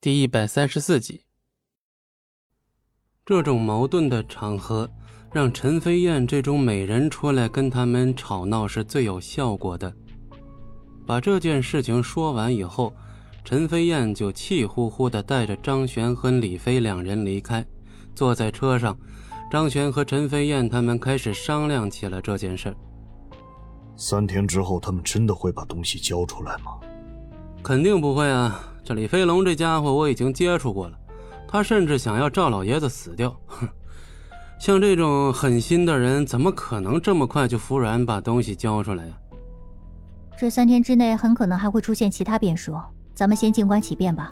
第一百三十四集，这种矛盾的场合，让陈飞燕这种美人出来跟他们吵闹是最有效果的。把这件事情说完以后，陈飞燕就气呼呼的带着张璇和李飞两人离开。坐在车上，张璇和陈飞燕他们开始商量起了这件事。三天之后，他们真的会把东西交出来吗？肯定不会啊。这李飞龙这家伙我已经接触过了，他甚至想要赵老爷子死掉。哼，像这种狠心的人，怎么可能这么快就服软把东西交出来呀？这三天之内很可能还会出现其他变数，咱们先静观其变吧。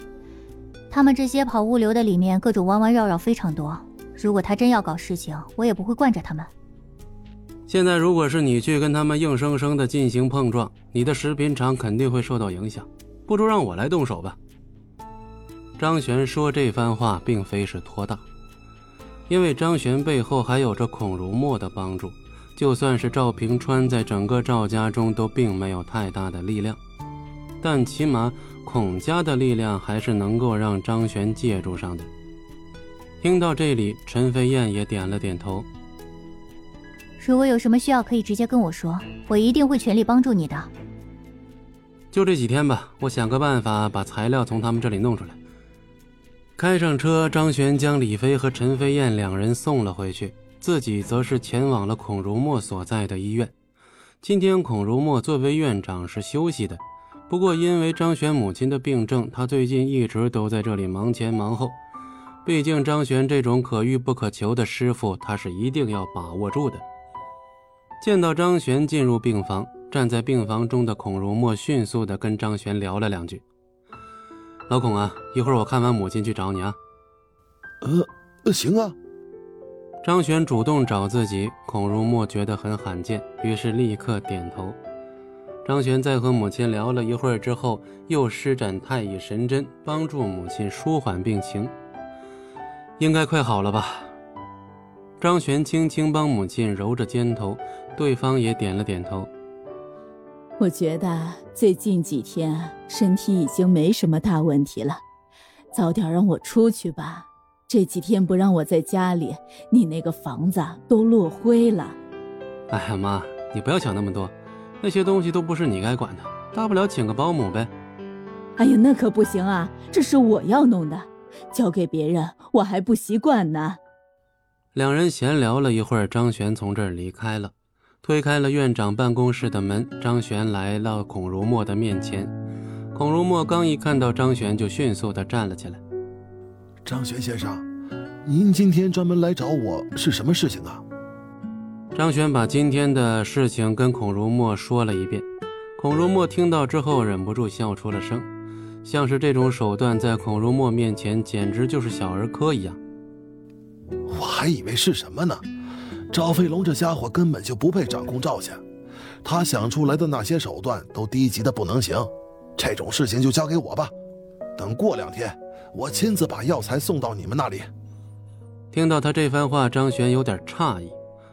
他们这些跑物流的里面各种弯弯绕绕非常多，如果他真要搞事情，我也不会惯着他们。现在如果是你去跟他们硬生生的进行碰撞，你的食品厂肯定会受到影响，不如让我来动手吧。张璇说这番话并非是托大，因为张璇背后还有着孔如墨的帮助。就算是赵平川在整个赵家中都并没有太大的力量，但起码孔家的力量还是能够让张璇借助上的。听到这里，陈飞燕也点了点头。如果有什么需要，可以直接跟我说，我一定会全力帮助你的。就这几天吧，我想个办法把材料从他们这里弄出来。开上车，张璇将李飞和陈飞燕两人送了回去，自己则是前往了孔如墨所在的医院。今天孔如墨作为院长是休息的，不过因为张璇母亲的病症，他最近一直都在这里忙前忙后。毕竟张璇这种可遇不可求的师傅，他是一定要把握住的。见到张璇进入病房，站在病房中的孔如墨迅速地跟张璇聊了两句。老孔啊，一会儿我看完母亲去找你啊。呃，行啊。张璇主动找自己，孔如墨觉得很罕见，于是立刻点头。张璇在和母亲聊了一会儿之后，又施展太乙神针，帮助母亲舒缓病情。应该快好了吧？张璇轻轻帮母亲揉着肩头，对方也点了点头。我觉得最近几天身体已经没什么大问题了，早点让我出去吧。这几天不让我在家里，你那个房子都落灰了。哎呀妈，你不要想那么多，那些东西都不是你该管的，大不了请个保姆呗。哎呀，那可不行啊，这是我要弄的，交给别人我还不习惯呢。两人闲聊了一会儿，张璇从这儿离开了。推开了院长办公室的门，张璇来到孔如墨的面前。孔如墨刚一看到张璇，就迅速地站了起来。张璇先生，您今天专门来找我是什么事情啊？张璇把今天的事情跟孔如墨说了一遍。孔如墨听到之后，忍不住笑出了声。像是这种手段，在孔如墨面前简直就是小儿科一样。我还以为是什么呢？赵飞龙这家伙根本就不配掌控赵家，他想出来的那些手段都低级的不能行。这种事情就交给我吧，等过两天我亲自把药材送到你们那里。听到他这番话，张璇有点诧异。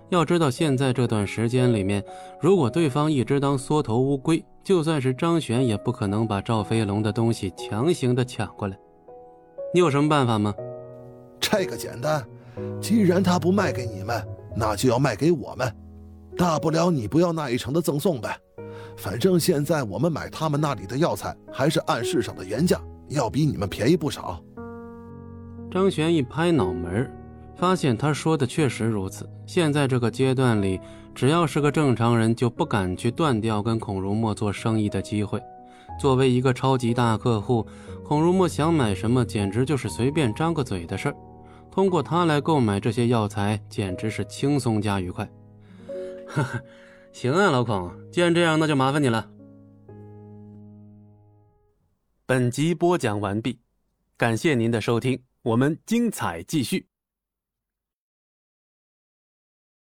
要知道，现在这段时间里面，如果对方一直当缩头乌龟，就算是张璇也不可能把赵飞龙的东西强行的抢过来。你有什么办法吗？这个简单，既然他不卖给你们。那就要卖给我们，大不了你不要那一成的赠送呗。反正现在我们买他们那里的药材还是按市场的原价，要比你们便宜不少。张璇一拍脑门，发现他说的确实如此。现在这个阶段里，只要是个正常人，就不敢去断掉跟孔如墨做生意的机会。作为一个超级大客户，孔如墨想买什么，简直就是随便张个嘴的事儿。通过它来购买这些药材，简直是轻松加愉快。哈哈，行啊，老孔，既然这样，那就麻烦你了。本集播讲完毕，感谢您的收听，我们精彩继续。